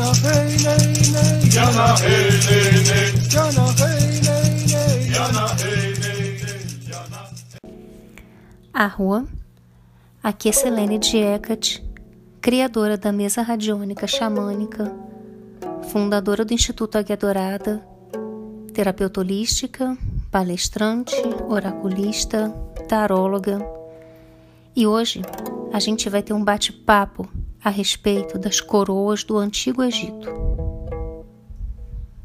Jana hey nei nei Jana hey nei nei Jana hey nei nei Jana hey A rua. Aqui é Selene Diecat, criadora da mesa radiônica xamânica, fundadora do Instituto Águia Dourada, terapeuta holística, palestrante, oraculista, taróloga. E hoje a gente vai ter um bate-papo a respeito das coroas do Antigo Egito.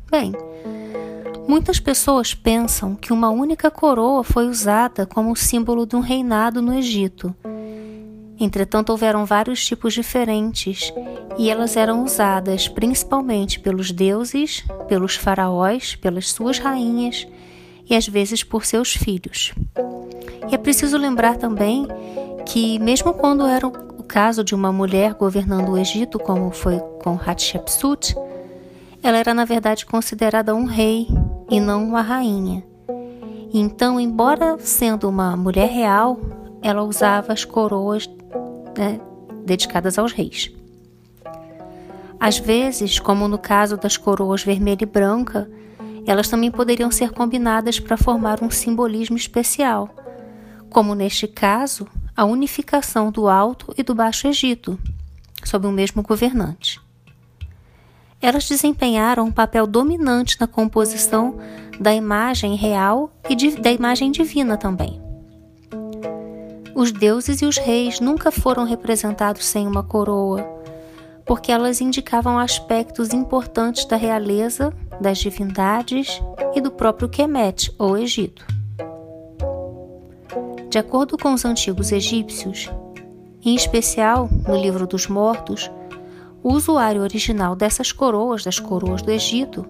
Bem, muitas pessoas pensam que uma única coroa foi usada como símbolo de um reinado no Egito. Entretanto, houveram vários tipos diferentes e elas eram usadas principalmente pelos deuses, pelos faraós, pelas suas rainhas e às vezes por seus filhos. E é preciso lembrar também que, mesmo quando era o caso de uma mulher governando o Egito, como foi com Hatshepsut, ela era na verdade considerada um rei e não uma rainha. Então, embora sendo uma mulher real, ela usava as coroas né, dedicadas aos reis. Às vezes, como no caso das coroas vermelha e branca, elas também poderiam ser combinadas para formar um simbolismo especial, como neste caso, a unificação do Alto e do Baixo Egito, sob o mesmo governante. Elas desempenharam um papel dominante na composição da imagem real e de, da imagem divina também. Os deuses e os reis nunca foram representados sem uma coroa, porque elas indicavam aspectos importantes da realeza, das divindades e do próprio Kemet, ou Egito. De acordo com os antigos egípcios, em especial no Livro dos Mortos, o usuário original dessas coroas, das coroas do Egito,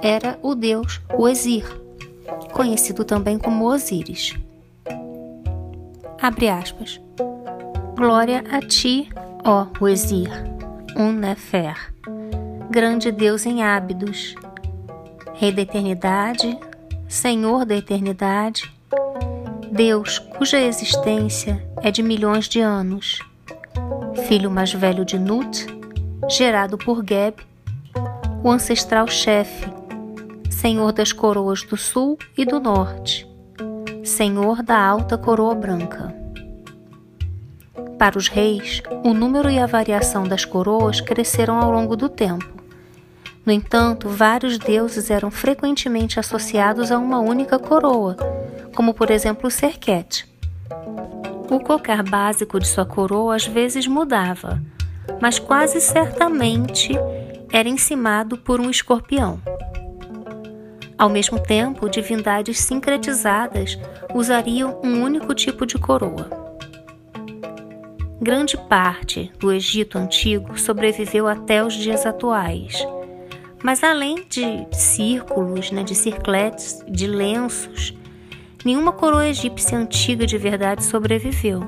era o deus Osir, conhecido também como Osíris. Abre aspas. Glória a ti, ó Osir, um Nefer, grande Deus em hábitos, Rei da eternidade, Senhor da eternidade, Deus cuja existência é de milhões de anos, filho mais velho de Nut, gerado por Geb, o ancestral chefe, senhor das coroas do sul e do norte, senhor da alta coroa branca. Para os reis, o número e a variação das coroas cresceram ao longo do tempo. No entanto, vários deuses eram frequentemente associados a uma única coroa, como por exemplo o Serket. O cocar básico de sua coroa às vezes mudava, mas quase certamente era encimado por um escorpião. Ao mesmo tempo, divindades sincretizadas usariam um único tipo de coroa. Grande parte do Egito antigo sobreviveu até os dias atuais. Mas além de círculos, né, de circletes, de lenços, nenhuma coroa egípcia antiga de verdade sobreviveu.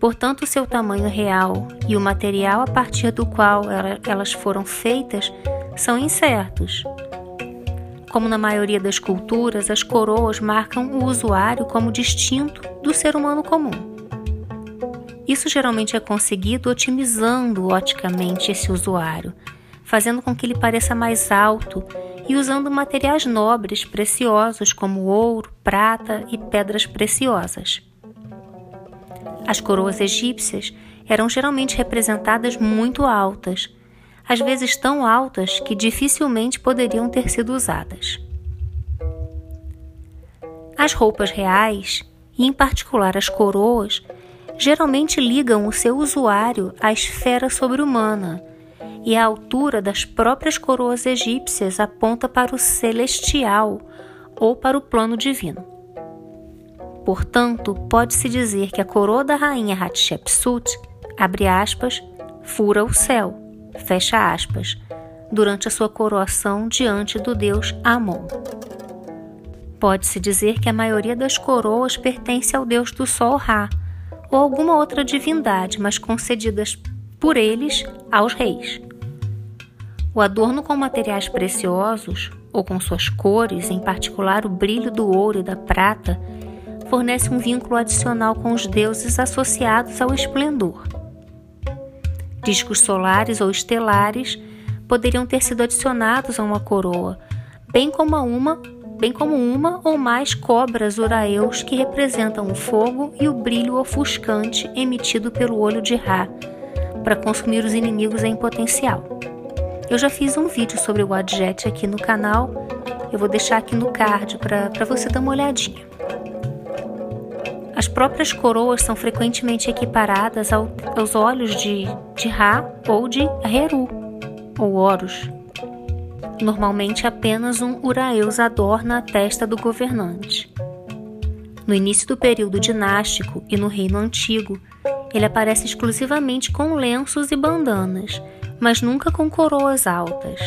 Portanto, seu tamanho real e o material a partir do qual elas foram feitas são incertos. Como na maioria das culturas, as coroas marcam o usuário como distinto do ser humano comum. Isso geralmente é conseguido otimizando oticamente esse usuário, fazendo com que ele pareça mais alto e usando materiais nobres preciosos como ouro, prata e pedras preciosas. As coroas egípcias eram geralmente representadas muito altas, às vezes tão altas que dificilmente poderiam ter sido usadas. As roupas reais, e em particular as coroas, geralmente ligam o seu usuário à esfera sobre-humana, e a altura das próprias coroas egípcias aponta para o celestial ou para o plano divino. Portanto, pode-se dizer que a coroa da rainha Hatshepsut, abre aspas, fura o céu, fecha aspas, durante a sua coroação diante do deus Amon. Pode-se dizer que a maioria das coroas pertence ao deus do sol Ra, ou alguma outra divindade, mas concedidas por eles aos reis. O adorno com materiais preciosos, ou com suas cores, em particular o brilho do ouro e da prata, fornece um vínculo adicional com os deuses associados ao esplendor. Discos solares ou estelares poderiam ter sido adicionados a uma coroa, bem como uma, bem como uma ou mais cobras uraeus que representam o fogo e o brilho ofuscante emitido pelo olho de Ra, para consumir os inimigos em potencial. Eu já fiz um vídeo sobre o Adjet aqui no canal, eu vou deixar aqui no card para você dar uma olhadinha. As próprias coroas são frequentemente equiparadas ao, aos olhos de, de Ra ou de Heru, ou Horus. Normalmente apenas um Uraeus adorna a testa do governante. No início do período dinástico e no Reino Antigo, ele aparece exclusivamente com lenços e bandanas, mas nunca com coroas altas.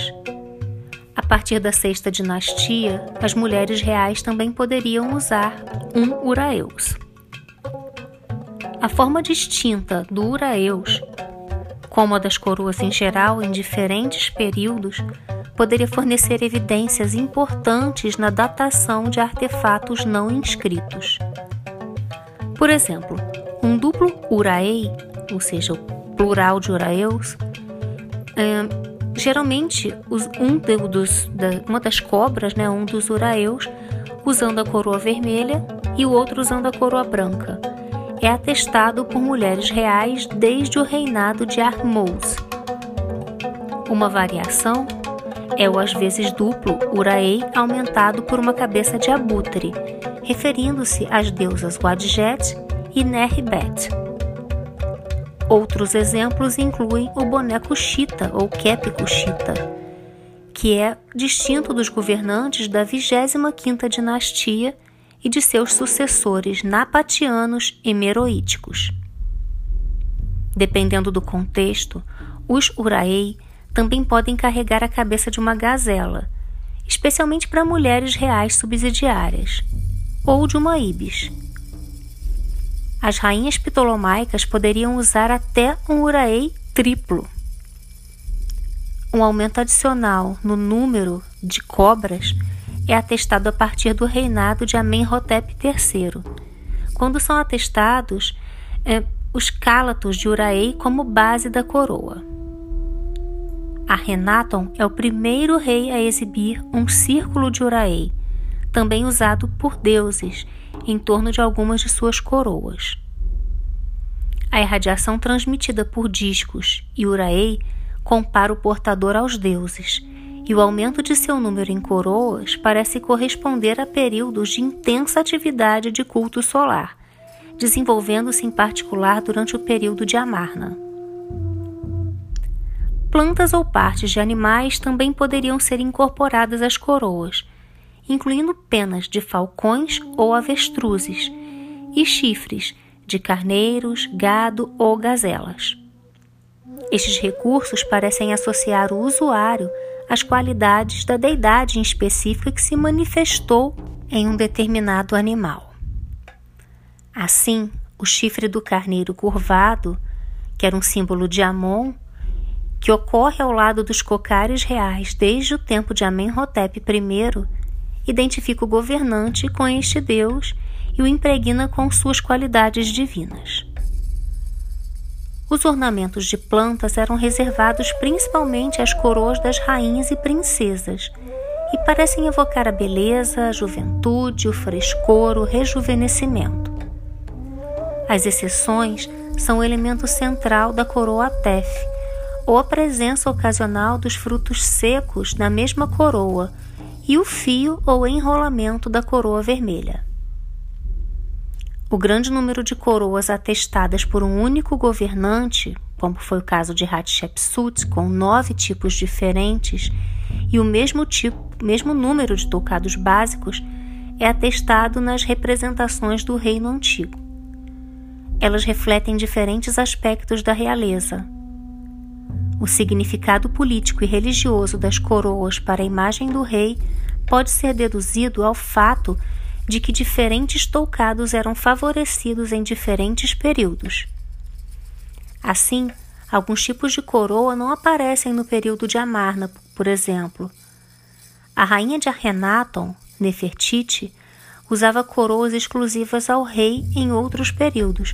A partir da sexta dinastia, as mulheres reais também poderiam usar um Uraeus. A forma distinta do Uraeus, como a das coroas em geral em diferentes períodos, poderia fornecer evidências importantes na datação de artefatos não inscritos. Por exemplo, um duplo Uraei, ou seja, o plural de Uraeus, é, geralmente um dos, da, uma das cobras, né, um dos Uraeus, usando a coroa vermelha e o outro usando a coroa branca é atestado por mulheres reais desde o reinado de Armous. Uma variação é o às vezes duplo Uraei aumentado por uma cabeça de abutre, referindo-se às deusas Wadjet e Neribet. Outros exemplos incluem o boneco Chita ou Képico Chita, que é distinto dos governantes da 25ª dinastia e de seus sucessores napatianos e meroíticos. Dependendo do contexto, os uraei também podem carregar a cabeça de uma gazela, especialmente para mulheres reais subsidiárias, ou de uma ibis. As rainhas ptolomaicas poderiam usar até um uraei triplo. Um aumento adicional no número de cobras é atestado a partir do reinado de Amenhotep III, quando são atestados é, os cálatos de Uraei como base da coroa. Arrenaton é o primeiro rei a exibir um círculo de Uraei, também usado por deuses, em torno de algumas de suas coroas. A irradiação transmitida por discos e Uraei compara o portador aos deuses e o aumento de seu número em coroas parece corresponder a períodos de intensa atividade de culto solar, desenvolvendo-se em particular durante o período de Amarna. Plantas ou partes de animais também poderiam ser incorporadas às coroas, incluindo penas de falcões ou avestruzes e chifres de carneiros, gado ou gazelas. Estes recursos parecem associar o usuário as qualidades da deidade em específico que se manifestou em um determinado animal. Assim, o chifre do carneiro curvado, que era um símbolo de Amon, que ocorre ao lado dos cocares reais desde o tempo de Amenhotep I, identifica o governante com este deus e o impregna com suas qualidades divinas. Os ornamentos de plantas eram reservados principalmente às coroas das rainhas e princesas e parecem evocar a beleza, a juventude, o frescor, o rejuvenescimento. As exceções são o elemento central da coroa Tef, ou a presença ocasional dos frutos secos na mesma coroa e o fio ou enrolamento da coroa vermelha. O grande número de coroas atestadas por um único governante, como foi o caso de Hatshepsut, com nove tipos diferentes, e o mesmo, tipo, mesmo número de tocados básicos, é atestado nas representações do reino antigo. Elas refletem diferentes aspectos da realeza. O significado político e religioso das coroas para a imagem do rei pode ser deduzido ao fato de que diferentes toucados eram favorecidos em diferentes períodos. Assim, alguns tipos de coroa não aparecem no período de Amarna, por exemplo. A rainha de Arrenaton, Nefertiti, usava coroas exclusivas ao rei em outros períodos,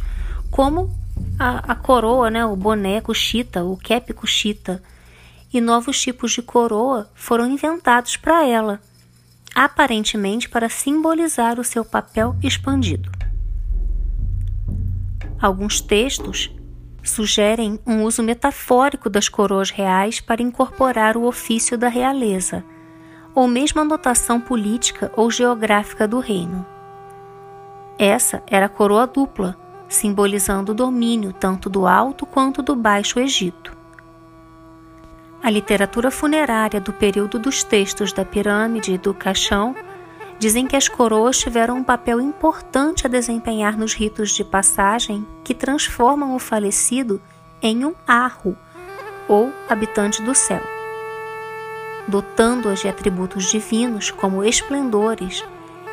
como a, a coroa, né, o boneco chita, o képico chita, e novos tipos de coroa foram inventados para ela, aparentemente para simbolizar o seu papel expandido. Alguns textos sugerem um uso metafórico das coroas reais para incorporar o ofício da realeza, ou mesmo a notação política ou geográfica do reino. Essa era a coroa dupla, simbolizando o domínio tanto do Alto quanto do Baixo Egito. A literatura funerária do período dos textos da pirâmide e do caixão dizem que as coroas tiveram um papel importante a desempenhar nos ritos de passagem que transformam o falecido em um arro, ou habitante do céu. Dotando-as de atributos divinos como esplendores,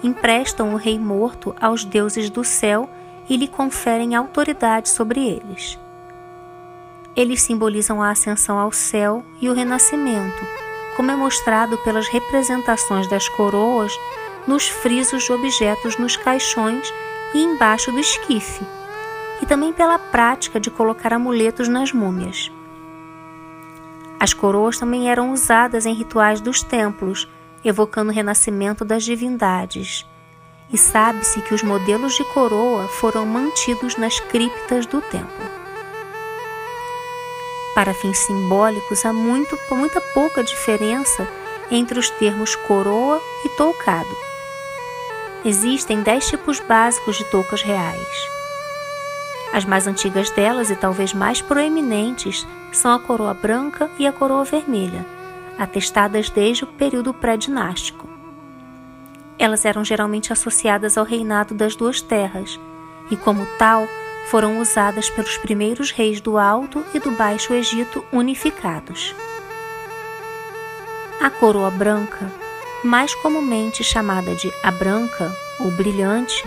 emprestam o rei morto aos deuses do céu e lhe conferem autoridade sobre eles. Eles simbolizam a ascensão ao céu e o renascimento, como é mostrado pelas representações das coroas nos frisos de objetos nos caixões e embaixo do esquife, e também pela prática de colocar amuletos nas múmias. As coroas também eram usadas em rituais dos templos, evocando o renascimento das divindades. E sabe-se que os modelos de coroa foram mantidos nas criptas do templo. Para fins simbólicos, há muito, muita pouca diferença entre os termos coroa e toucado. Existem dez tipos básicos de toucas reais. As mais antigas delas e talvez mais proeminentes são a coroa branca e a coroa vermelha, atestadas desde o período pré-dinástico. Elas eram geralmente associadas ao reinado das duas terras e, como tal, foram usadas pelos primeiros reis do Alto e do Baixo Egito unificados. A coroa branca, mais comumente chamada de a branca ou brilhante,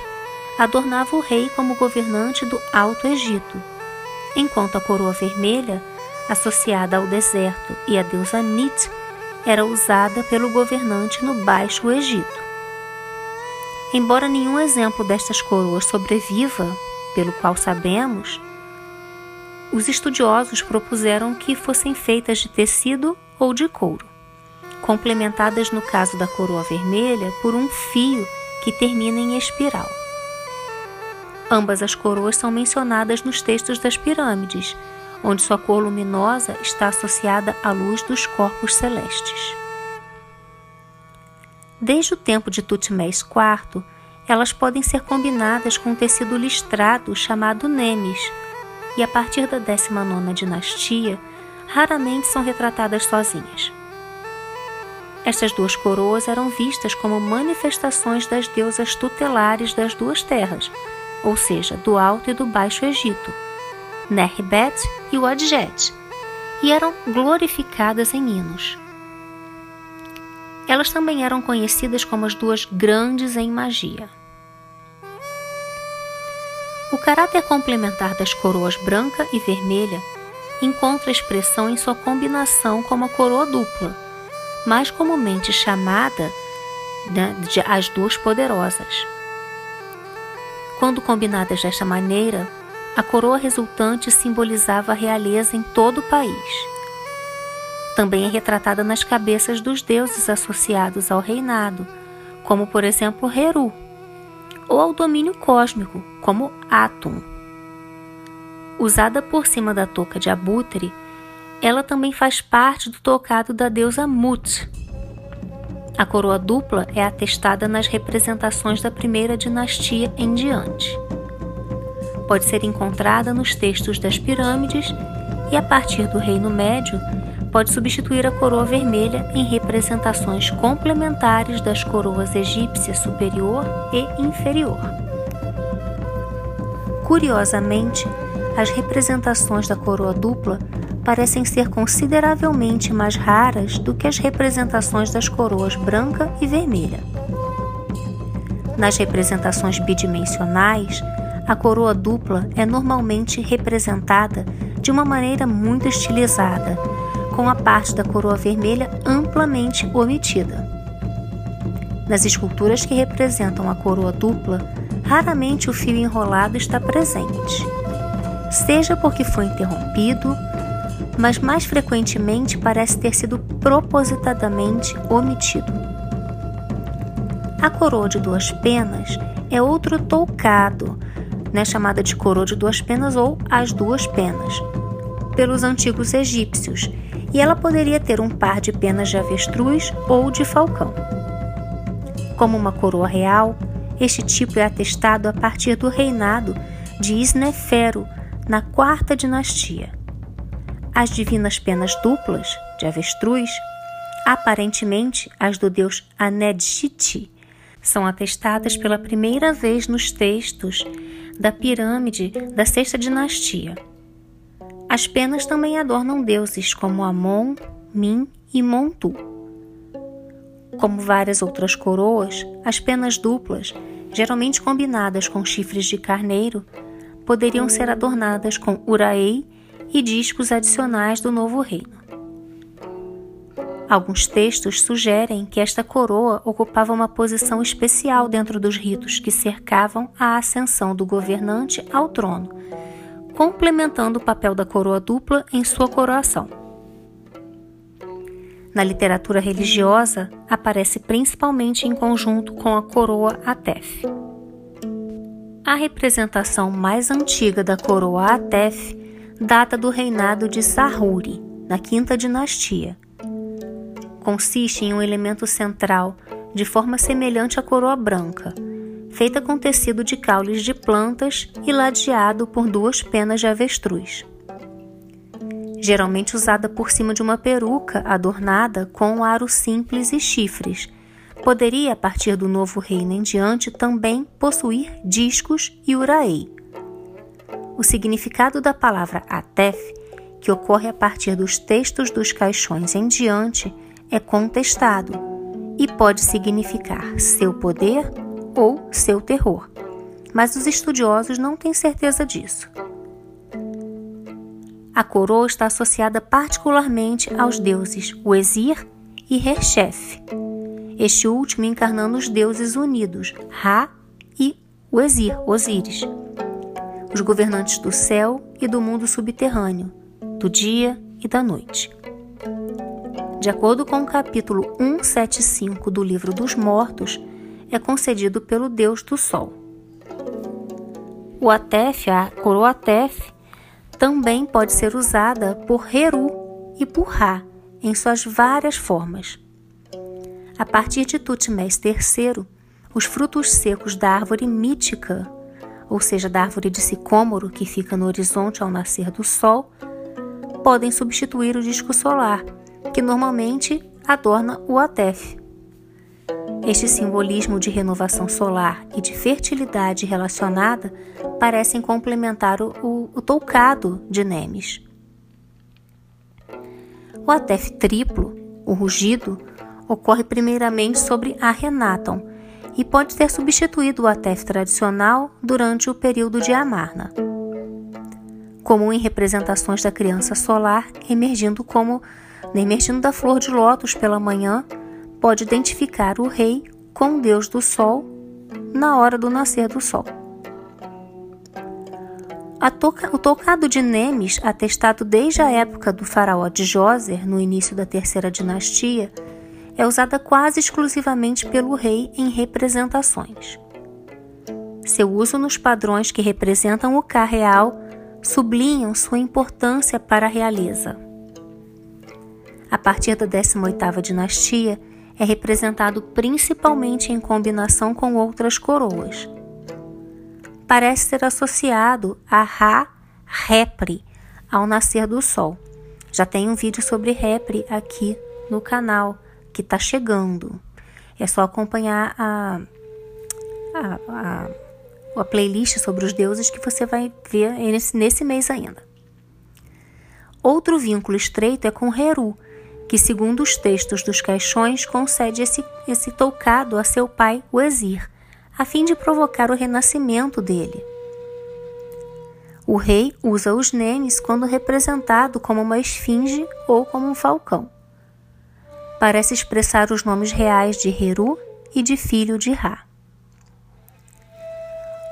adornava o rei como governante do Alto Egito, enquanto a coroa vermelha, associada ao deserto e à deusa Nit, era usada pelo governante no Baixo Egito. Embora nenhum exemplo destas coroas sobreviva pelo qual sabemos, os estudiosos propuseram que fossem feitas de tecido ou de couro, complementadas no caso da coroa vermelha por um fio que termina em espiral. Ambas as coroas são mencionadas nos textos das pirâmides, onde sua cor luminosa está associada à luz dos corpos celestes. Desde o tempo de Tutmés IV, elas podem ser combinadas com um tecido listrado chamado nemes, e a partir da 19 dinastia, raramente são retratadas sozinhas. Estas duas coroas eram vistas como manifestações das deusas tutelares das duas terras, ou seja, do Alto e do Baixo Egito, Nerbet e Wadjet, e eram glorificadas em hinos. Elas também eram conhecidas como as duas grandes em magia. O caráter complementar das coroas branca e vermelha encontra expressão em sua combinação com a coroa dupla, mais comumente chamada né, de as duas poderosas. Quando combinadas desta maneira, a coroa resultante simbolizava a realeza em todo o país. Também é retratada nas cabeças dos deuses associados ao reinado, como por exemplo Heru, ou ao domínio cósmico, como Atum. Usada por cima da touca de abutre, ela também faz parte do tocado da deusa Mut. A coroa dupla é atestada nas representações da primeira dinastia em diante. Pode ser encontrada nos textos das pirâmides e, a partir do Reino Médio, pode substituir a coroa vermelha em representações complementares das coroas egípcia superior e inferior. Curiosamente, as representações da coroa dupla parecem ser consideravelmente mais raras do que as representações das coroas branca e vermelha. Nas representações bidimensionais, a coroa dupla é normalmente representada de uma maneira muito estilizada, com a parte da coroa vermelha amplamente omitida. Nas esculturas que representam a coroa dupla, raramente o fio enrolado está presente, seja porque foi interrompido, mas mais frequentemente parece ter sido propositadamente omitido. A coroa de duas penas é outro toucado, né, chamada de coroa de duas penas ou as duas penas, pelos antigos egípcios, e ela poderia ter um par de penas de avestruz ou de falcão. Como uma coroa real, este tipo é atestado a partir do reinado de Isnefero, na quarta dinastia. As divinas penas duplas, de avestruz, aparentemente as do deus Anedjiti, são atestadas pela primeira vez nos textos da pirâmide da sexta dinastia. As penas também adornam deuses como Amon, Min e Montu. Como várias outras coroas, as penas duplas, geralmente combinadas com chifres de carneiro, poderiam ser adornadas com uraei e discos adicionais do novo reino. Alguns textos sugerem que esta coroa ocupava uma posição especial dentro dos ritos que cercavam a ascensão do governante ao trono, complementando o papel da coroa dupla em sua coroação. Na literatura religiosa, aparece principalmente em conjunto com a coroa Atef. A representação mais antiga da coroa Atef data do reinado de Saruri, na quinta dinastia. Consiste em um elemento central, de forma semelhante à coroa branca, feita com tecido de caules de plantas e ladeado por duas penas de avestruz. Geralmente usada por cima de uma peruca adornada com um aro simples e chifres, poderia, a partir do novo reino em diante, também possuir discos e uraei. O significado da palavra Atef, que ocorre a partir dos textos dos caixões em diante, é contestado e pode significar seu poder ou seu terror, mas os estudiosos não têm certeza disso. A coroa está associada particularmente aos deuses Uezir e Reshef, este último encarnando os deuses unidos, Ra e Uezir, Osíris os governantes do céu e do mundo subterrâneo, do dia e da noite. De acordo com o capítulo 175 do Livro dos Mortos, é concedido pelo Deus do Sol. O Atef, a coroa Atef, também pode ser usada por Heru e por Ra em suas várias formas. A partir de Tutmés III, os frutos secos da árvore mítica ou seja, da árvore de sicômoro que fica no horizonte ao nascer do sol, podem substituir o disco solar, que normalmente adorna o Atef. Este simbolismo de renovação solar e de fertilidade relacionada parecem complementar o, o, o toucado de Nemes. O Atef triplo, o rugido, ocorre primeiramente sobre a Renaton, e pode ter substituído o atef tradicional durante o período de Amarna. Comum em representações da criança solar emergindo como emergindo da flor de lótus pela manhã, pode identificar o rei com o deus do sol na hora do nascer do sol. Toca, o tocado de Nemes, atestado desde a época do faraó de Djoser, no início da terceira dinastia, é usada quase exclusivamente pelo rei em representações. Seu uso nos padrões que representam o Ka real sublinham sua importância para a realeza. A partir da 18ª dinastia, é representado principalmente em combinação com outras coroas. Parece ser associado a Ra Repri, ao nascer do sol. Já tem um vídeo sobre Repri aqui no canal que está chegando. É só acompanhar a, a, a, a, playlist sobre os deuses que você vai ver nesse, nesse mês ainda. Outro vínculo estreito é com Heru, que, segundo os textos dos caixões, concede esse, esse toucado a seu pai, o Exir, a fim de provocar o renascimento dele. O rei usa os nemes quando representado como uma esfinge ou como um falcão parece expressar os nomes reais de Heru e de filho de Ra.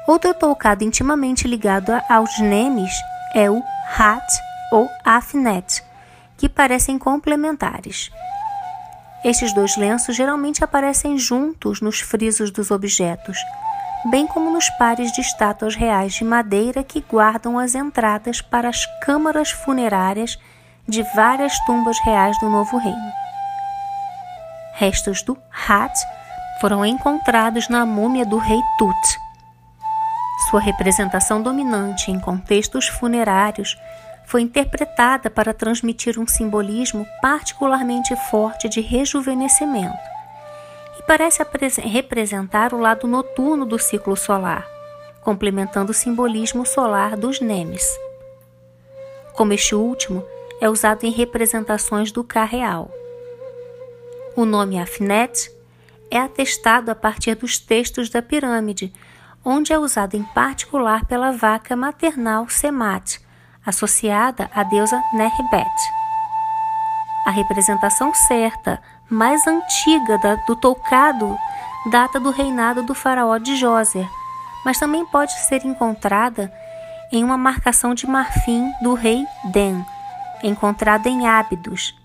Outro tocado intimamente ligado aos Nemes é o Hat ou Afnet, que parecem complementares. Estes dois lenços geralmente aparecem juntos nos frisos dos objetos, bem como nos pares de estátuas reais de madeira que guardam as entradas para as câmaras funerárias de várias tumbas reais do Novo Reino. Restos do Hat foram encontrados na múmia do rei Tut. Sua representação dominante em contextos funerários foi interpretada para transmitir um simbolismo particularmente forte de rejuvenescimento e parece representar o lado noturno do ciclo solar, complementando o simbolismo solar dos Nemes. Como este último é usado em representações do Ka real. O nome Afnet é atestado a partir dos textos da pirâmide, onde é usado em particular pela vaca maternal Semat, associada à deusa Nerbet. A representação certa, mais antiga da, do toucado, data do reinado do faraó de Djoser, mas também pode ser encontrada em uma marcação de marfim do rei Den, encontrada em Ábidos,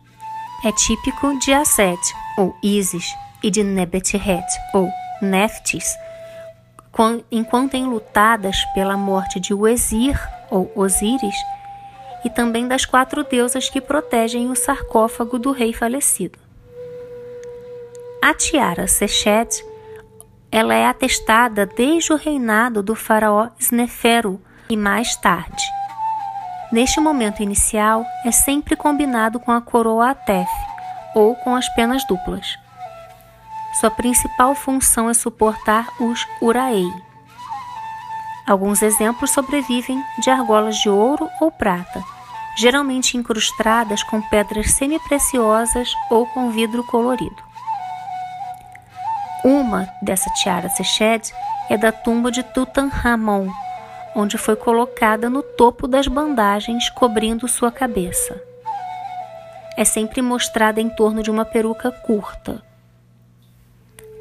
é típico de Aset, ou Isis, e de Nebethet, ou Neftis, enquanto enlutadas pela morte de Uezir, ou Osíris, e também das quatro deusas que protegem o sarcófago do rei falecido. A tiara Sechet ela é atestada desde o reinado do faraó Snefero e mais tarde. Neste momento inicial, é sempre combinado com a coroa Atef ou com as penas duplas. Sua principal função é suportar os uraei. Alguns exemplos sobrevivem de argolas de ouro ou prata, geralmente incrustadas com pedras semipreciosas ou com vidro colorido. Uma dessa tiara Seched é da tumba de Tutankhamon, onde foi colocada no topo das bandagens cobrindo sua cabeça. É sempre mostrada em torno de uma peruca curta.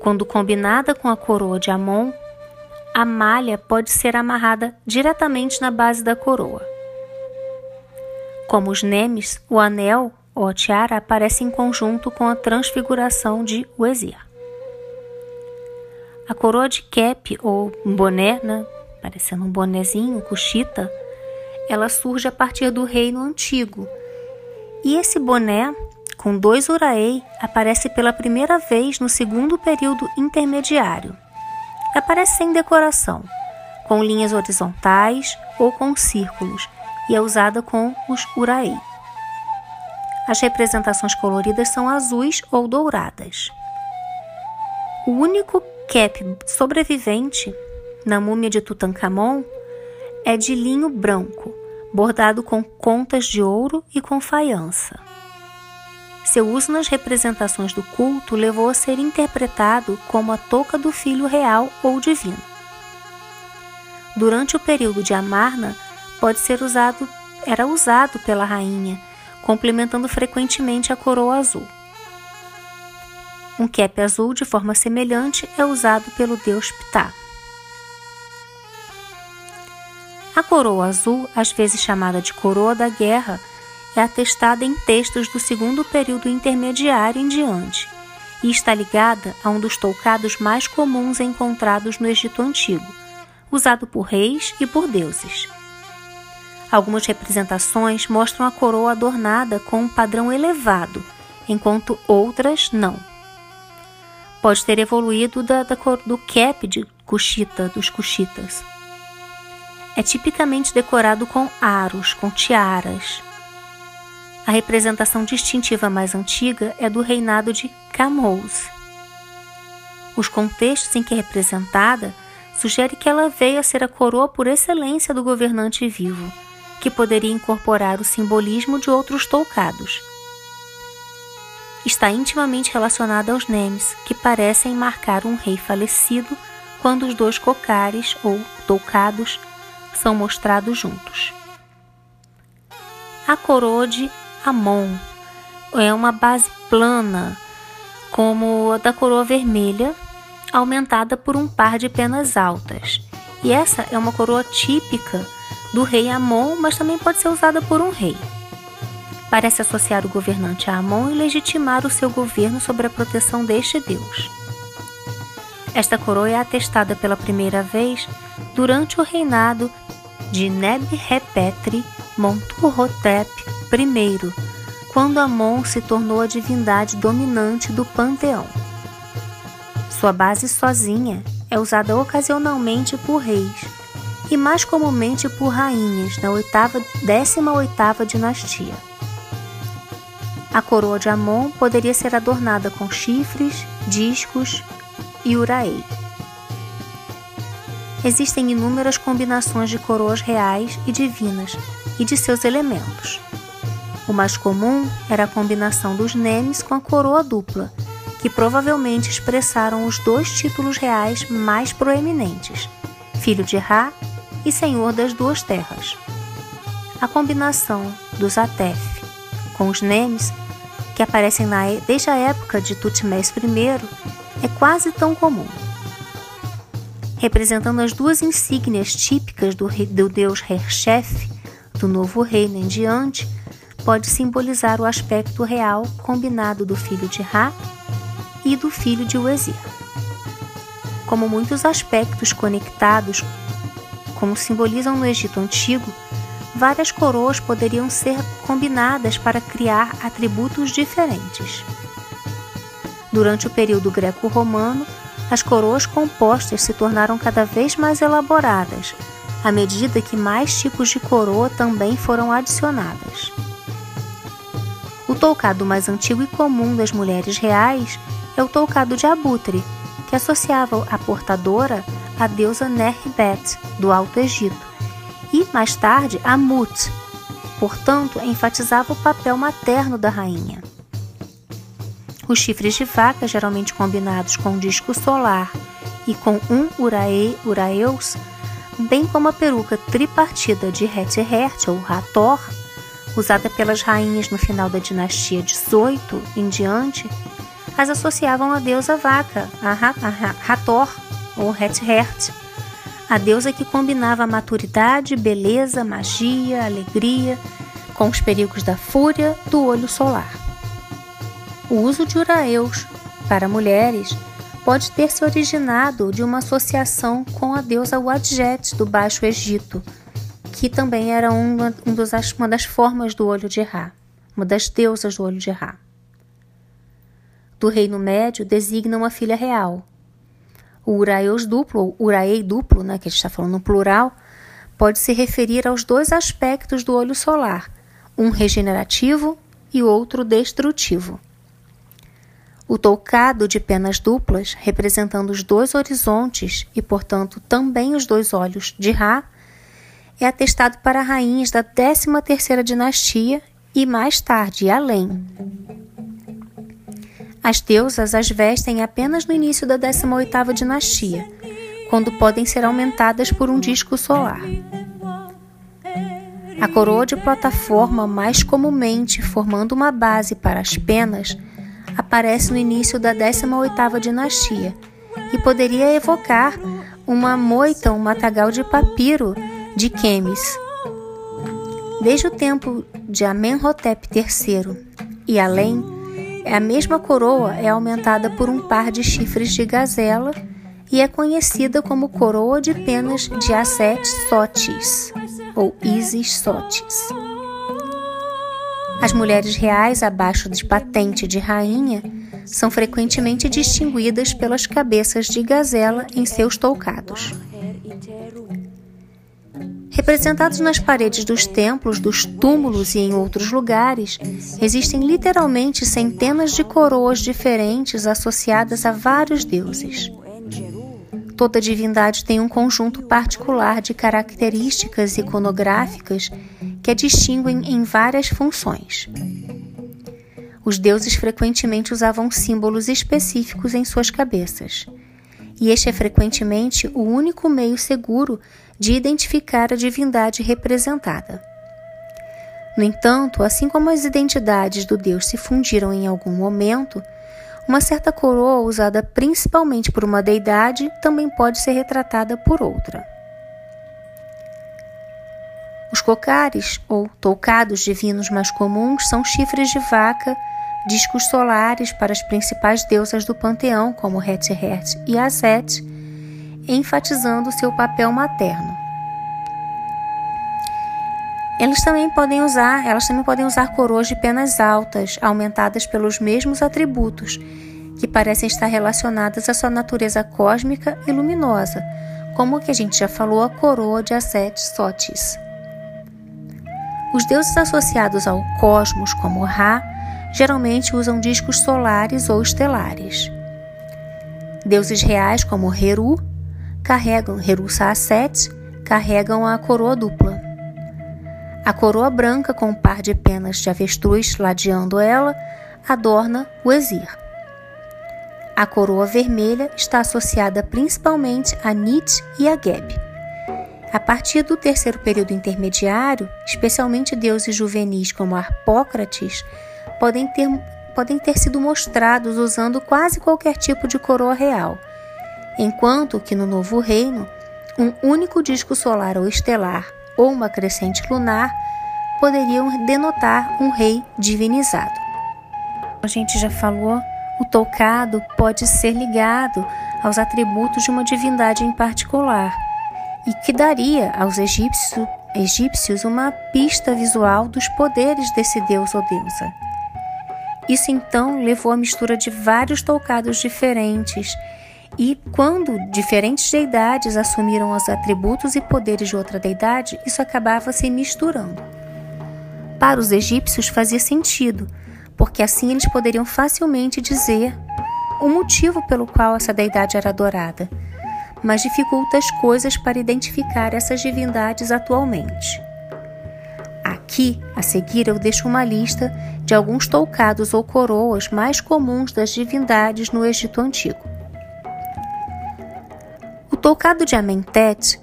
Quando combinada com a coroa de Amon, a malha pode ser amarrada diretamente na base da coroa. Como os nemes, o anel ou a tiara aparece em conjunto com a transfiguração de Uezir. A coroa de cap ou boné, né, parecendo um bonezinho, cuchita, ela surge a partir do reino antigo. E esse boné, com dois uraei, aparece pela primeira vez no segundo período intermediário. Aparece sem decoração, com linhas horizontais ou com círculos, e é usada com os uraei. As representações coloridas são azuis ou douradas. O único cap sobrevivente na múmia de Tutankhamon é de linho branco, bordado com contas de ouro e com faiança. Seu uso nas representações do culto levou a ser interpretado como a touca do filho real ou divino. Durante o período de Amarna, pode ser usado, era usado pela rainha, complementando frequentemente a coroa azul. Um cap azul de forma semelhante é usado pelo deus Ptah. A coroa azul, às vezes chamada de coroa da guerra, é atestada em textos do segundo período intermediário em diante e está ligada a um dos toucados mais comuns encontrados no Egito Antigo, usado por reis e por deuses. Algumas representações mostram a coroa adornada com um padrão elevado, enquanto outras não. Pode ter evoluído da, da do cap de Cushita, dos Cushitas. É tipicamente decorado com aros, com tiaras. A representação distintiva mais antiga é do reinado de Camous. Os contextos em que é representada sugere que ela veio a ser a coroa por excelência do governante vivo, que poderia incorporar o simbolismo de outros toucados. Está intimamente relacionada aos nemes, que parecem marcar um rei falecido quando os dois cocares ou toucados são mostrados juntos. A coroa de Amon é uma base plana, como a da coroa vermelha, aumentada por um par de penas altas. E essa é uma coroa típica do rei Amon, mas também pode ser usada por um rei. Parece associar o governante a Amon e legitimar o seu governo sobre a proteção deste deus. Esta coroa é atestada pela primeira vez durante o reinado de Neb-Repetri Montuhotep I, quando Amon se tornou a divindade dominante do panteão. Sua base sozinha é usada ocasionalmente por reis e mais comumente por rainhas na oitava, 18ª dinastia. A coroa de Amon poderia ser adornada com chifres, discos e uraei. Existem inúmeras combinações de coroas reais e divinas e de seus elementos. O mais comum era a combinação dos nemes com a coroa dupla, que provavelmente expressaram os dois títulos reais mais proeminentes, filho de Ra e senhor das duas terras. A combinação dos Atef com os nemes, que aparecem na, desde a época de Tutmés I, é quase tão comum. Representando as duas insígnias típicas do, do deus do novo reino em diante, pode simbolizar o aspecto real combinado do filho de Ra e do filho de Uezir. Como muitos aspectos conectados, como simbolizam no Egito Antigo, várias coroas poderiam ser combinadas para criar atributos diferentes. Durante o período greco-romano, as coroas compostas se tornaram cada vez mais elaboradas, à medida que mais tipos de coroa também foram adicionadas. O toucado mais antigo e comum das mulheres reais é o toucado de abutre, que associava a portadora à deusa Neribet, do Alto Egito, e, mais tarde, a Mut, portanto, enfatizava o papel materno da rainha. Os chifres de vaca, geralmente combinados com disco solar e com um urae, uraeus, bem como a peruca tripartida de Hetihert ou Hathor, usada pelas rainhas no final da dinastia 18 em diante, as associavam à deusa vaca, a Hathor ou Het-Hert, a deusa que combinava maturidade, beleza, magia, alegria com os perigos da fúria do olho solar. O uso de uraeus para mulheres pode ter se originado de uma associação com a deusa Wadjet do Baixo Egito, que também era uma, um dos, uma das formas do olho de Ra, uma das deusas do olho de Ra. Do Reino Médio designa uma filha real. O Uraeus duplo, ou Uraei duplo, né, que a gente está falando no plural, pode se referir aos dois aspectos do olho solar, um regenerativo e outro destrutivo. O toucado de penas duplas, representando os dois horizontes e, portanto, também os dois olhos de Ra, é atestado para rainhas da 13ª dinastia e mais tarde além. As deusas as vestem apenas no início da 18ª dinastia, quando podem ser aumentadas por um disco solar. A coroa de plataforma, mais comumente formando uma base para as penas, aparece no início da 18ª dinastia e poderia evocar uma moita, um matagal de papiro de Quemes. Desde o tempo de Amenhotep III e além, a mesma coroa é aumentada por um par de chifres de gazela e é conhecida como coroa de penas de Asset Sotis ou Isis Sotis. As mulheres reais abaixo de patente de rainha são frequentemente distinguidas pelas cabeças de gazela em seus toucados. Representados nas paredes dos templos, dos túmulos e em outros lugares, existem literalmente centenas de coroas diferentes associadas a vários deuses. Toda divindade tem um conjunto particular de características iconográficas que a distinguem em várias funções. Os deuses frequentemente usavam símbolos específicos em suas cabeças, e este é frequentemente o único meio seguro de identificar a divindade representada. No entanto, assim como as identidades do Deus se fundiram em algum momento, uma certa coroa usada principalmente por uma deidade também pode ser retratada por outra. Os cocares, ou toucados divinos mais comuns, são chifres de vaca, discos solares para as principais deusas do panteão, como Het-Het e Azet, enfatizando seu papel materno. Eles também podem usar, elas também podem usar coroas de penas altas, aumentadas pelos mesmos atributos, que parecem estar relacionadas à sua natureza cósmica e luminosa, como o que a gente já falou, a coroa de Aset Sotis. Os deuses associados ao cosmos, como Ra, geralmente usam discos solares ou estelares. Deuses reais, como Heru, carregam Heru Saaset, carregam a coroa dupla. A coroa branca com um par de penas de avestruz ladeando ela adorna o Exir. A coroa vermelha está associada principalmente a Nit e a Geb. A partir do terceiro período intermediário, especialmente deuses juvenis como Harpócrates podem ter, podem ter sido mostrados usando quase qualquer tipo de coroa real, enquanto que no novo reino, um único disco solar ou estelar ou uma crescente lunar poderiam denotar um rei divinizado. A gente já falou, o tocado pode ser ligado aos atributos de uma divindade em particular e que daria aos egípcios, egípcios uma pista visual dos poderes desse deus ou deusa. Isso então levou à mistura de vários toucados diferentes e quando diferentes deidades assumiram os atributos e poderes de outra deidade, isso acabava se misturando. Para os egípcios fazia sentido, porque assim eles poderiam facilmente dizer o motivo pelo qual essa deidade era adorada, mas dificulta as coisas para identificar essas divindades atualmente. Aqui, a seguir, eu deixo uma lista de alguns toucados ou coroas mais comuns das divindades no Egito Antigo. Tocado de Amentet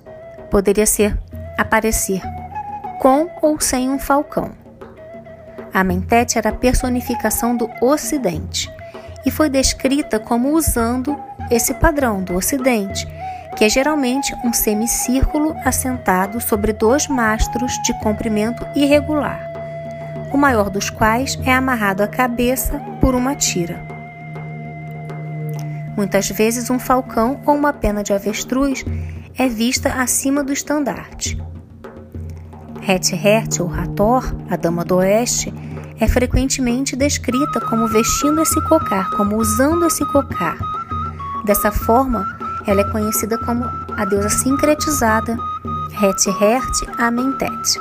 poderia ser aparecer com ou sem um falcão. Amentet era a personificação do Ocidente e foi descrita como usando esse padrão do Ocidente, que é geralmente um semicírculo assentado sobre dois mastros de comprimento irregular, o maior dos quais é amarrado à cabeça por uma tira. Muitas vezes, um falcão ou uma pena de avestruz é vista acima do estandarte. Het-Het ou Hathor, a dama do oeste, é frequentemente descrita como vestindo esse cocar, como usando esse cocar. Dessa forma, ela é conhecida como a deusa sincretizada Het-Het Amentet.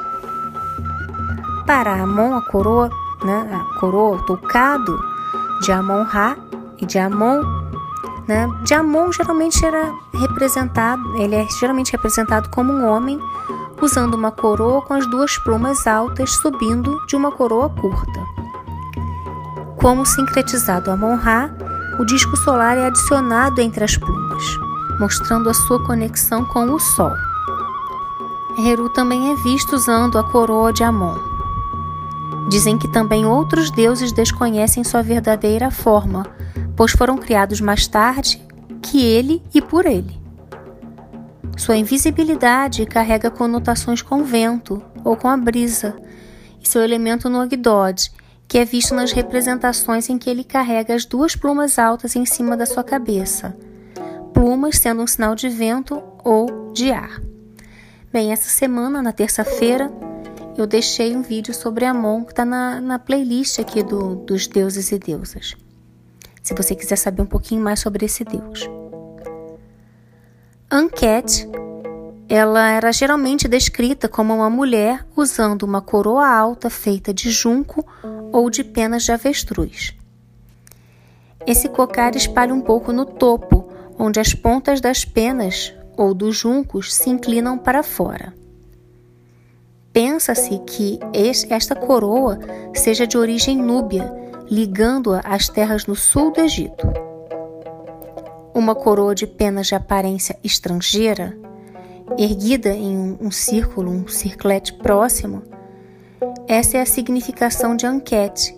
Para Amon, a coroa, né, a coroa, o tocado de Amon-Ra e de Amon né? Jamon geralmente era representado, ele é geralmente representado como um homem usando uma coroa com as duas plumas altas subindo de uma coroa curta. Como sincretizado Amon-Ra, o disco solar é adicionado entre as plumas, mostrando a sua conexão com o Sol. Heru também é visto usando a coroa de Amon. Dizem que também outros deuses desconhecem sua verdadeira forma, pois foram criados mais tarde que ele e por ele. Sua invisibilidade carrega conotações com o vento ou com a brisa, e seu elemento no Ogdod, que é visto nas representações em que ele carrega as duas plumas altas em cima da sua cabeça, plumas sendo um sinal de vento ou de ar. Bem, essa semana, na terça-feira, eu deixei um vídeo sobre Amon que está na, na playlist aqui do, dos deuses e deusas se você quiser saber um pouquinho mais sobre esse deus. Anket, ela era geralmente descrita como uma mulher usando uma coroa alta feita de junco ou de penas de avestruz. Esse cocar espalha um pouco no topo, onde as pontas das penas ou dos juncos se inclinam para fora. Pensa-se que esta coroa seja de origem núbia ligando-a às terras no sul do Egito. Uma coroa de penas de aparência estrangeira, erguida em um, um círculo, um circlete próximo, essa é a significação de Anquete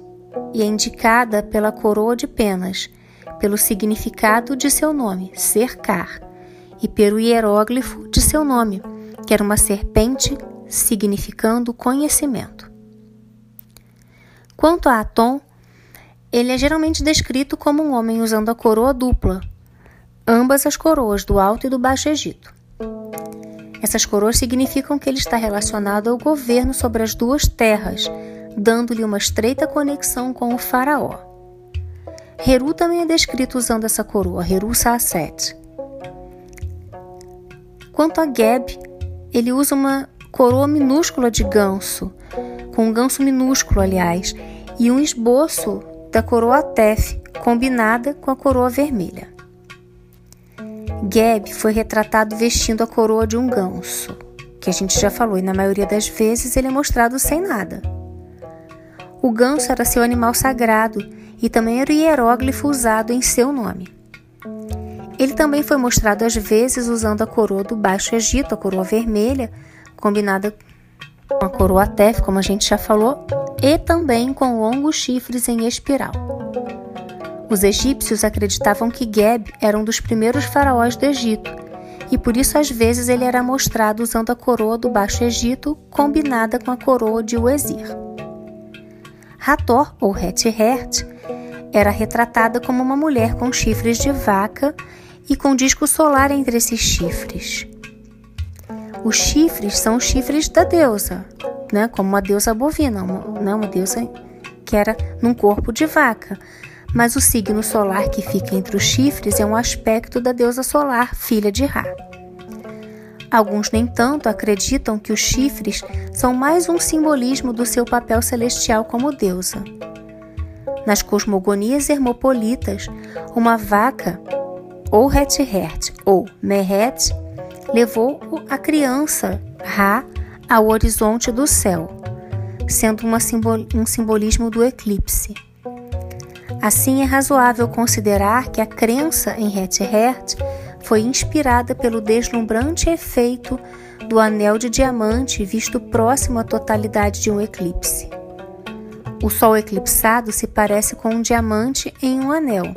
e é indicada pela coroa de penas, pelo significado de seu nome, cercar, e pelo hieróglifo de seu nome, que era uma serpente significando conhecimento. Quanto a Atom, ele é geralmente descrito como um homem usando a coroa dupla, ambas as coroas do Alto e do Baixo Egito. Essas coroas significam que ele está relacionado ao governo sobre as duas terras, dando-lhe uma estreita conexão com o faraó. Heru também é descrito usando essa coroa, Heru Saaset. Quanto a Geb, ele usa uma coroa minúscula de ganso, com um ganso minúsculo, aliás, e um esboço da coroa Tef, combinada com a coroa vermelha. Geb foi retratado vestindo a coroa de um ganso, que a gente já falou, e na maioria das vezes ele é mostrado sem nada. O ganso era seu animal sagrado e também era o hieróglifo usado em seu nome. Ele também foi mostrado às vezes usando a coroa do Baixo Egito, a coroa vermelha, combinada com a coroa Tef, como a gente já falou, e também com longos chifres em espiral. Os egípcios acreditavam que Geb era um dos primeiros faraós do Egito, e por isso às vezes ele era mostrado usando a coroa do Baixo Egito combinada com a coroa de Uezir. Hathor, ou Het-Hert, era retratada como uma mulher com chifres de vaca e com disco solar entre esses chifres. Os chifres são os chifres da deusa, né? como uma deusa bovina, uma, né? uma deusa que era num corpo de vaca mas o signo solar que fica entre os chifres é um aspecto da deusa solar, filha de Ra. Alguns, nem tanto, acreditam que os chifres são mais um simbolismo do seu papel celestial como deusa. Nas cosmogonias hermopolitas, uma vaca, ou Het-Hert ou Mehet, levou a criança Ra ao horizonte do céu, sendo um simbolismo do eclipse. Assim, é razoável considerar que a crença em Het-Hert foi inspirada pelo deslumbrante efeito do anel de diamante visto próximo à totalidade de um eclipse. O Sol eclipsado se parece com um diamante em um anel,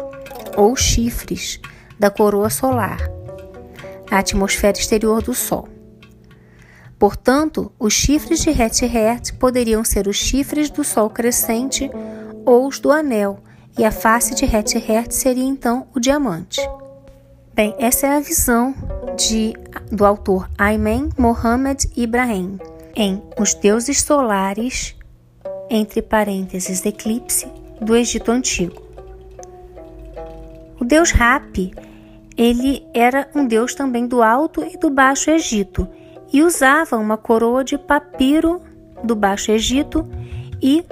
ou chifres, da coroa solar, a atmosfera exterior do Sol. Portanto, os chifres de Het-Hert poderiam ser os chifres do Sol crescente ou os do anel, e a face de Het-Hert seria então o diamante. Bem, essa é a visão de, do autor Ayman Mohamed Ibrahim em Os Deuses Solares, entre parênteses, eclipse, do Egito Antigo. O deus Hapi, ele era um deus também do Alto e do Baixo Egito e usava uma coroa de papiro do Baixo Egito e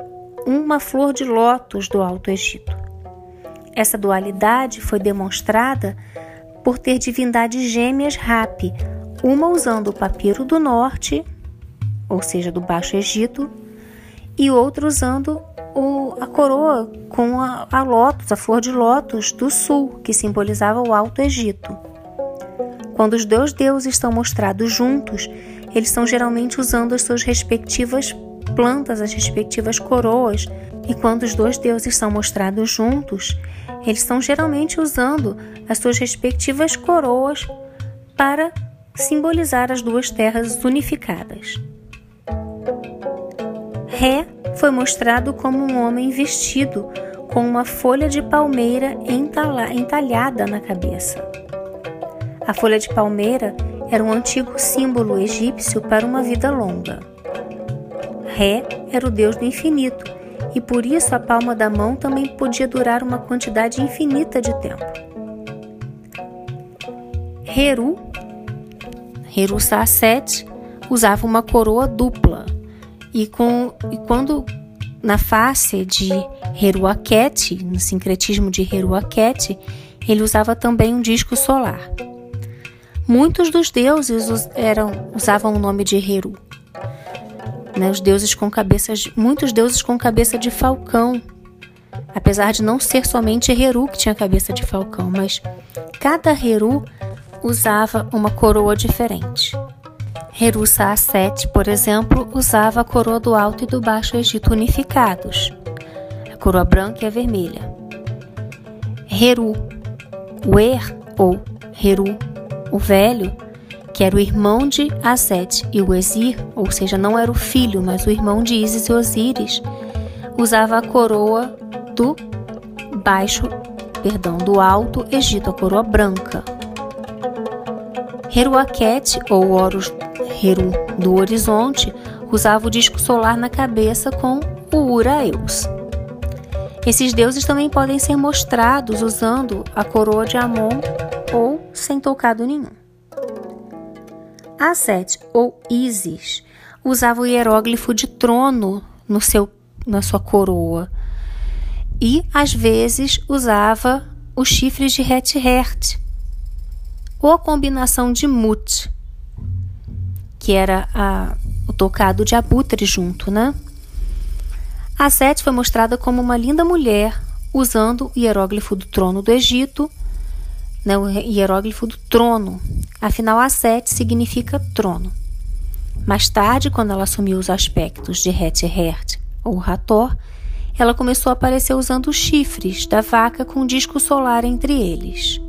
uma flor de lótus do Alto Egito. Essa dualidade foi demonstrada por ter divindades gêmeas Rapi, uma usando o papiro do norte, ou seja, do Baixo Egito, e outra usando o, a coroa com a, a lótus, a flor de lótus do sul, que simbolizava o Alto Egito. Quando os dois deuses estão mostrados juntos, eles estão geralmente usando as suas respectivas plantas, as respectivas coroas, e quando os dois deuses são mostrados juntos, eles estão geralmente usando as suas respectivas coroas para simbolizar as duas terras unificadas. Ré foi mostrado como um homem vestido com uma folha de palmeira entalhada na cabeça. A folha de palmeira era um antigo símbolo egípcio para uma vida longa. Ré era o deus do infinito e por isso a palma da mão também podia durar uma quantidade infinita de tempo. Heru, Heru Saaset, usava uma coroa dupla e, com, e quando na face de Heru Aket, no sincretismo de Heru Aket, ele usava também um disco solar. Muitos dos deuses eram, usavam o nome de Heru, né, os deuses com cabeças, muitos deuses com cabeça de falcão, apesar de não ser somente Heru que tinha cabeça de falcão, mas cada Heru usava uma coroa diferente. Heru Saaset, por exemplo, usava a coroa do Alto e do Baixo Egito unificados, a coroa branca e a vermelha. Heru, o Er ou Heru, o Velho, que era o irmão de Aset e o Ezir, ou seja, não era o filho, mas o irmão de Isis e Osíris, usava a coroa do baixo, perdão, do alto Egito, a coroa branca. Heruaket, ou Horus Heru do horizonte, usava o disco solar na cabeça com o Uraeus. Esses deuses também podem ser mostrados usando a coroa de Amon ou sem tocado nenhum. Aset ou Isis usava o hieróglifo de trono no seu, na sua coroa e às vezes usava os chifres de Het-Hert ou a combinação de Mut, que era a, o tocado de abutre junto, né? A Sete foi mostrada como uma linda mulher usando o hieróglifo do trono do Egito, né, o hieróglifo do trono. Afinal, a Sete significa trono. Mais tarde, quando ela assumiu os aspectos de Het-Hert ou Hathor, ela começou a aparecer usando os chifres da vaca com um disco solar entre eles,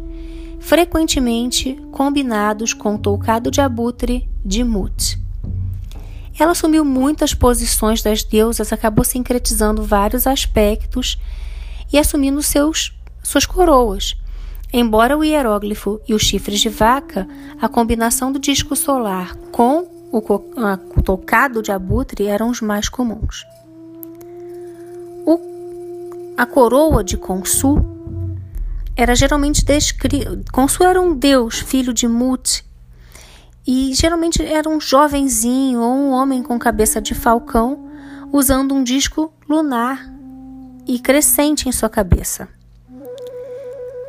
frequentemente combinados com o toucado de abutre de Mut. Ela assumiu muitas posições das deusas, acabou sincretizando vários aspectos e assumindo seus, suas coroas. Embora o hieróglifo e os chifres de vaca, a combinação do disco solar com o, tocado de abutre eram os mais comuns. O, a coroa de Consu era geralmente descrita. Consu era um deus, filho de Mut, e geralmente era um jovenzinho ou um homem com cabeça de falcão usando um disco lunar e crescente em sua cabeça.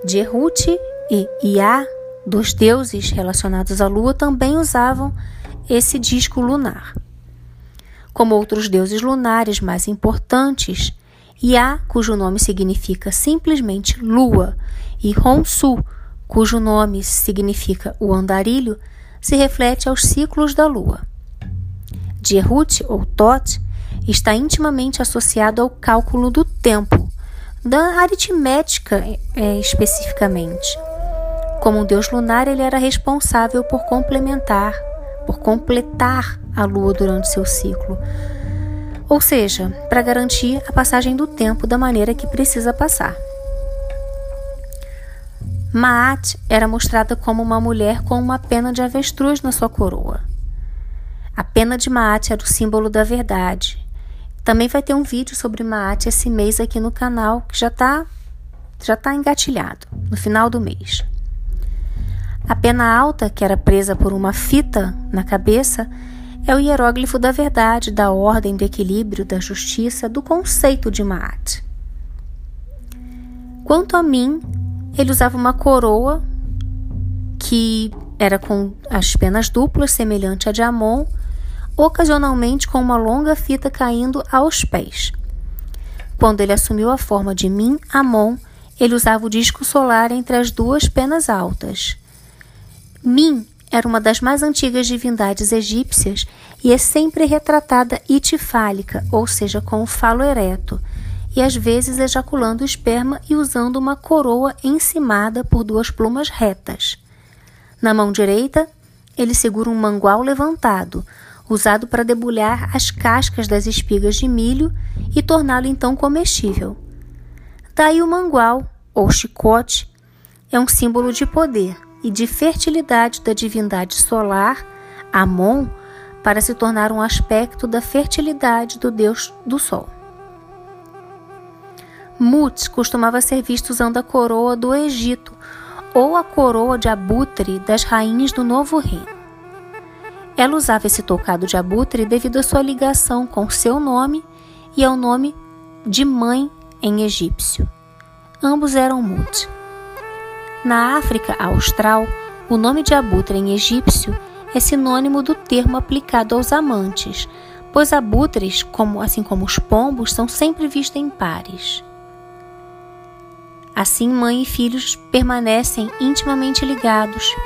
Jehut e Iá, dos deuses relacionados à lua, também usavam esse disco lunar. Como outros deuses lunares mais importantes, Iá, cujo nome significa simplesmente lua, e Honsu, cujo nome significa o andarilho, se reflete aos ciclos da lua. Dierhut, ou Tot, está intimamente associado ao cálculo do tempo, da aritmética é, especificamente. Como um deus lunar, ele era responsável por complementar, por completar a lua durante seu ciclo, ou seja, para garantir a passagem do tempo da maneira que precisa passar. Maat era mostrada como uma mulher com uma pena de avestruz na sua coroa. A pena de Maat era o símbolo da verdade. Também vai ter um vídeo sobre Maat esse mês aqui no canal, que já está já tá engatilhado, no final do mês. A pena alta, que era presa por uma fita na cabeça, é o hieróglifo da verdade, da ordem, do equilíbrio, da justiça, do conceito de Maat. Quanto a mim, ele usava uma coroa que era com as penas duplas, semelhante a de Amon, ocasionalmente com uma longa fita caindo aos pés. Quando ele assumiu a forma de Min Amon, ele usava o disco solar entre as duas penas altas. Min era uma das mais antigas divindades egípcias e é sempre retratada itifálica, ou seja, com o falo ereto, e às vezes ejaculando esperma e usando uma coroa encimada por duas plumas retas. Na mão direita, ele segura um mangual levantado, usado para debulhar as cascas das espigas de milho e torná-lo então comestível. Daí o mangual, ou chicote, é um símbolo de poder e de fertilidade da divindade solar, Amon, para se tornar um aspecto da fertilidade do deus do sol. Mut costumava ser visto usando a coroa do Egito ou a coroa de abutre das rainhas do novo reino. Ela usava esse tocado de abutre devido à sua ligação com seu nome e ao nome de mãe em egípcio. Ambos eram Mut. Na África Austral, o nome de abutre em egípcio é sinônimo do termo aplicado aos amantes, pois abutres, como, assim como os pombos, são sempre vistos em pares. Assim, mãe e filhos permanecem intimamente ligados.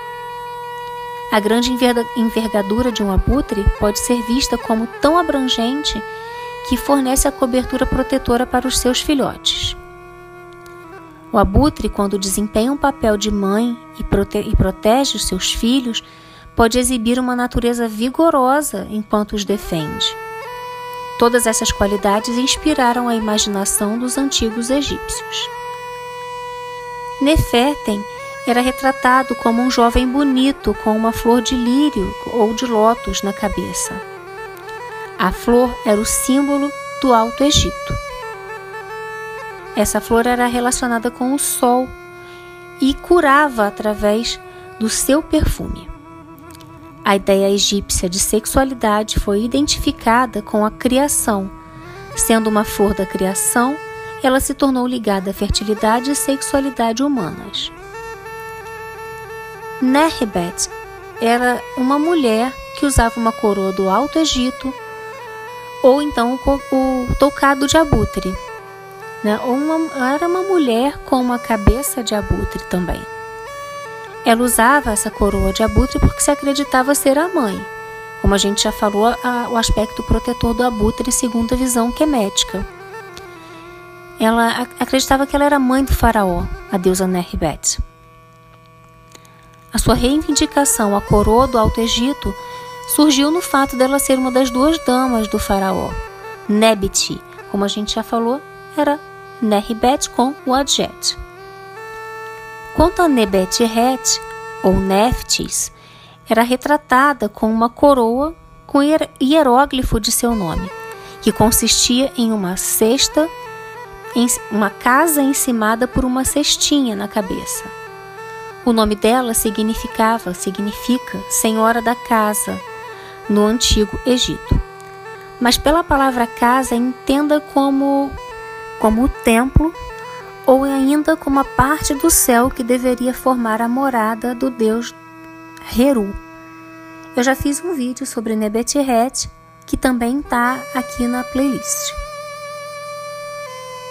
A grande envergadura de um abutre pode ser vista como tão abrangente que fornece a cobertura protetora para os seus filhotes. O abutre, quando desempenha um papel de mãe e, prote e protege os seus filhos, pode exibir uma natureza vigorosa enquanto os defende. Todas essas qualidades inspiraram a imaginação dos antigos egípcios. Nefertem era retratado como um jovem bonito com uma flor de lírio ou de lótus na cabeça. A flor era o símbolo do Alto Egito. Essa flor era relacionada com o sol e curava através do seu perfume. A ideia egípcia de sexualidade foi identificada com a criação. Sendo uma flor da criação, ela se tornou ligada à fertilidade e sexualidade humanas. Nehbet era uma mulher que usava uma coroa do Alto Egito ou então o, o tocado de abutre. Né? Uma, era uma mulher com uma cabeça de abutre também. Ela usava essa coroa de abutre porque se acreditava ser a mãe. Como a gente já falou, a, o aspecto protetor do abutre segundo a visão quemética. Ela acreditava que ela era mãe do faraó, a deusa Nehbet. A sua reivindicação à coroa do Alto Egito surgiu no fato dela ser uma das duas damas do faraó. Nebiti, como a gente já falou, era Nehbet com Wadjet. Quanto a Nebet-Het, ou Neftis, era retratada com uma coroa com hieróglifo de seu nome, que consistia em uma cesta, em uma casa encimada por uma cestinha na cabeça. O nome dela significava, significa Senhora da Casa, no antigo Egito. Mas pela palavra casa entenda como como o templo ou ainda como a parte do céu que deveria formar a morada do deus Heru. Eu já fiz um vídeo sobre Nebet-Het, que também está aqui na playlist.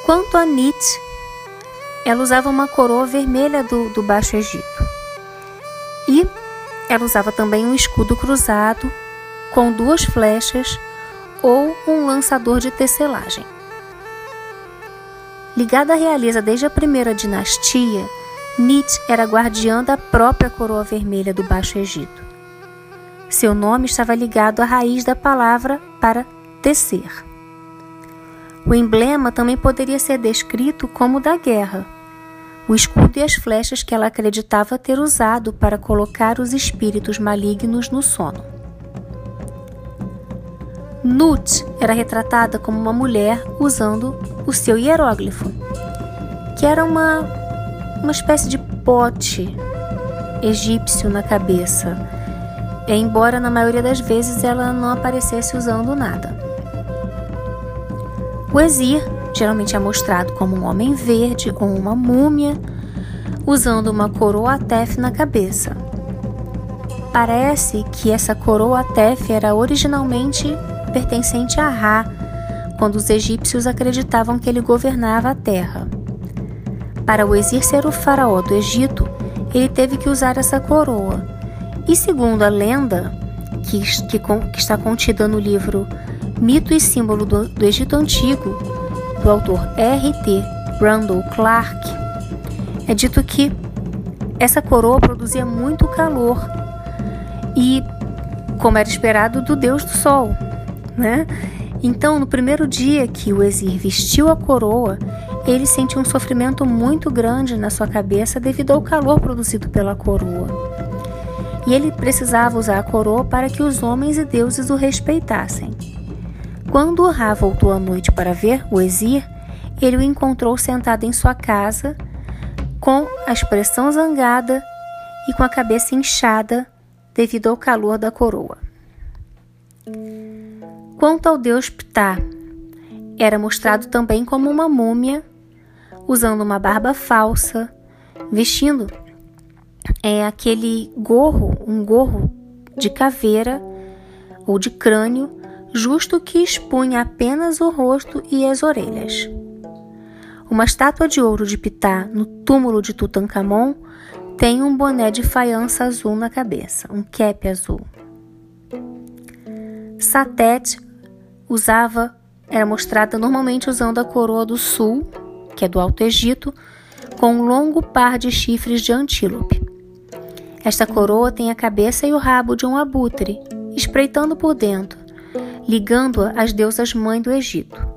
Quanto a Nit, ela usava uma coroa vermelha do, do Baixo Egito. E ela usava também um escudo cruzado com duas flechas ou um lançador de tecelagem. Ligada à realeza desde a primeira dinastia, Nit era guardiã da própria coroa vermelha do Baixo Egito. Seu nome estava ligado à raiz da palavra para tecer. O emblema também poderia ser descrito como da guerra, o escudo e as flechas que ela acreditava ter usado para colocar os espíritos malignos no sono. Nut era retratada como uma mulher usando o seu hieróglifo, que era uma, uma espécie de pote egípcio na cabeça, embora na maioria das vezes ela não aparecesse usando nada. O geralmente é mostrado como um homem verde ou uma múmia, usando uma coroa tef na cabeça. Parece que essa coroa tef era originalmente pertencente a Ra, quando os egípcios acreditavam que ele governava a terra. Para o Ezir ser o faraó do Egito, ele teve que usar essa coroa. E segundo a lenda, que, que, que está contida no livro Mito e Símbolo do, do Egito Antigo, do autor R.T. Randall Clark, é dito que essa coroa produzia muito calor e, como era esperado, do deus do sol né? Então, no primeiro dia que o Exir vestiu a coroa, ele sentiu um sofrimento muito grande na sua cabeça devido ao calor produzido pela coroa. E ele precisava usar a coroa para que os homens e deuses o respeitassem. Quando Ra voltou à noite para ver o Exir, ele o encontrou sentado em sua casa, com a expressão zangada e com a cabeça inchada devido ao calor da coroa. Quanto ao deus Ptah, era mostrado também como uma múmia, usando uma barba falsa, vestindo é, aquele gorro, um gorro de caveira ou de crânio, justo que expunha apenas o rosto e as orelhas. Uma estátua de ouro de Ptah no túmulo de Tutankhamon tem um boné de faiança azul na cabeça, um cap azul. Satet usava, era mostrada normalmente usando a coroa do sul, que é do Alto Egito, com um longo par de chifres de antílope. Esta coroa tem a cabeça e o rabo de um abutre, espreitando por dentro, ligando-a às deusas mãe do Egito.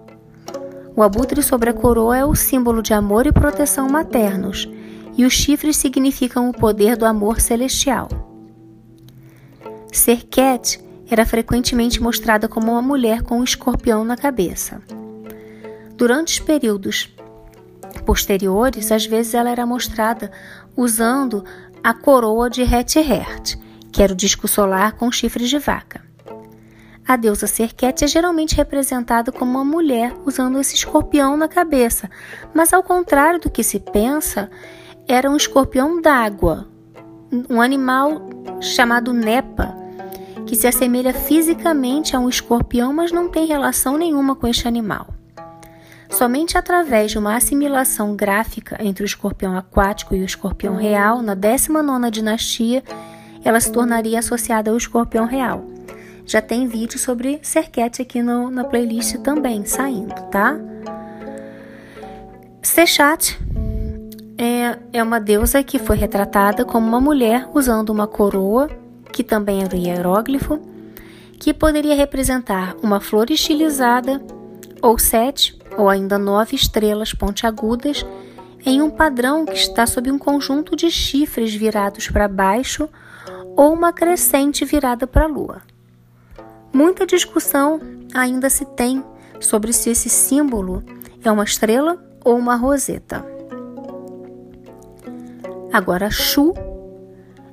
O abutre sobre a coroa é o símbolo de amor e proteção maternos, e os chifres significam o poder do amor celestial. Serket era frequentemente mostrada como uma mulher com um escorpião na cabeça. Durante os períodos posteriores, às vezes ela era mostrada usando a coroa de Het-Hert, que era o disco solar com chifres de vaca. A deusa Serket é geralmente representada como uma mulher usando esse escorpião na cabeça, mas ao contrário do que se pensa, era um escorpião d'água, um animal chamado Nepa, que se assemelha fisicamente a um escorpião, mas não tem relação nenhuma com este animal. Somente através de uma assimilação gráfica entre o escorpião aquático e o escorpião real, na 19ª dinastia, ela se tornaria associada ao escorpião real. Já tem vídeo sobre Serket aqui no, na playlist também, saindo, tá? Sechat é, é uma deusa que foi retratada como uma mulher usando uma coroa, que também era um hieróglifo, que poderia representar uma flor estilizada, ou sete, ou ainda nove estrelas pontiagudas, em um padrão que está sob um conjunto de chifres virados para baixo ou uma crescente virada para a lua. Muita discussão ainda se tem sobre se esse símbolo é uma estrela ou uma roseta. Agora, Shu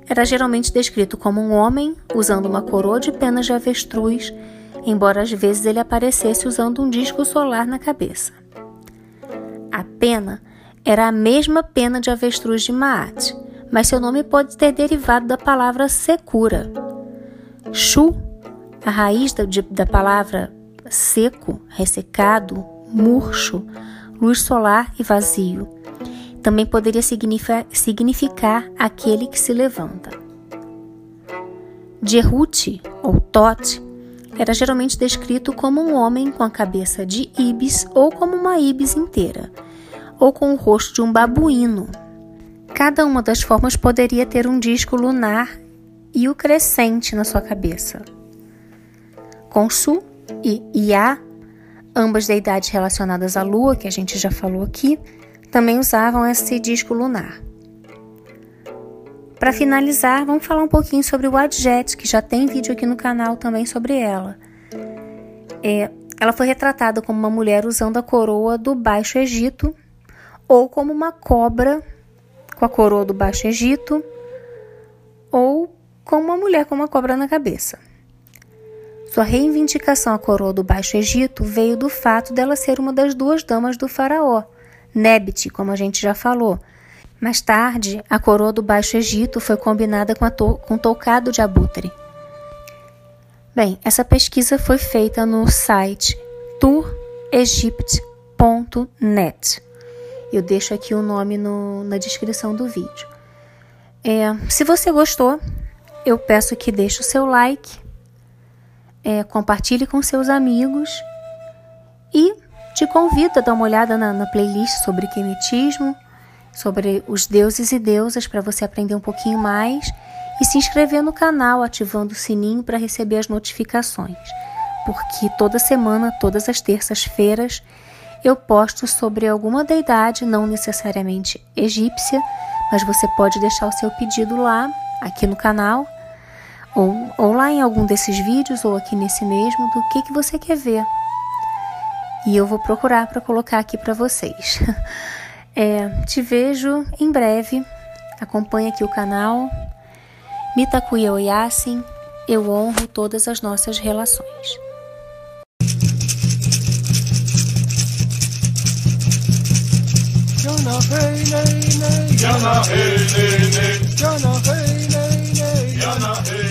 era geralmente descrito como um homem usando uma coroa de penas de avestruz, embora às vezes ele aparecesse usando um disco solar na cabeça. A pena era a mesma pena de avestruz de Maat, mas seu nome pode ter derivado da palavra secura. Shu, a raiz da, de, da palavra seco, ressecado, murcho, luz solar e vazio também poderia significar aquele que se levanta. Jehut, ou Tot, era geralmente descrito como um homem com a cabeça de ibis ou como uma ibis inteira, ou com o rosto de um babuíno. Cada uma das formas poderia ter um disco lunar e o crescente na sua cabeça. Consu e Iá, ambas deidades relacionadas à lua, que a gente já falou aqui, também usavam esse disco lunar. Para finalizar, vamos falar um pouquinho sobre o Adjet, que já tem vídeo aqui no canal também sobre ela. É, ela foi retratada como uma mulher usando a coroa do Baixo Egito ou como uma cobra com a coroa do Baixo Egito ou como uma mulher com uma cobra na cabeça. Sua reivindicação à coroa do Baixo Egito veio do fato dela ser uma das duas damas do faraó, Nebit, como a gente já falou. Mais tarde, a coroa do Baixo Egito foi combinada com, to com toucado de abutre. Bem, essa pesquisa foi feita no site touregypt.net. Eu deixo aqui o nome no, na descrição do vídeo. É, se você gostou, eu peço que deixe o seu like, é, compartilhe com seus amigos e te convido a dar uma olhada na, na playlist sobre quemetismo, sobre os deuses e deusas, para você aprender um pouquinho mais e se inscrever no canal ativando o sininho para receber as notificações, porque toda semana, todas as terças-feiras, eu posto sobre alguma deidade, não necessariamente egípcia, mas você pode deixar o seu pedido lá, aqui no canal, ou, ou lá em algum desses vídeos, ou aqui nesse mesmo, do que, que você quer ver e eu vou procurar para colocar aqui para vocês. É, te vejo em breve. Acompanhe aqui o canal. Mitakuya Oyasin, eu honro todas as nossas relações. Yana, hey, hey. Yana, hey. Yana, hey.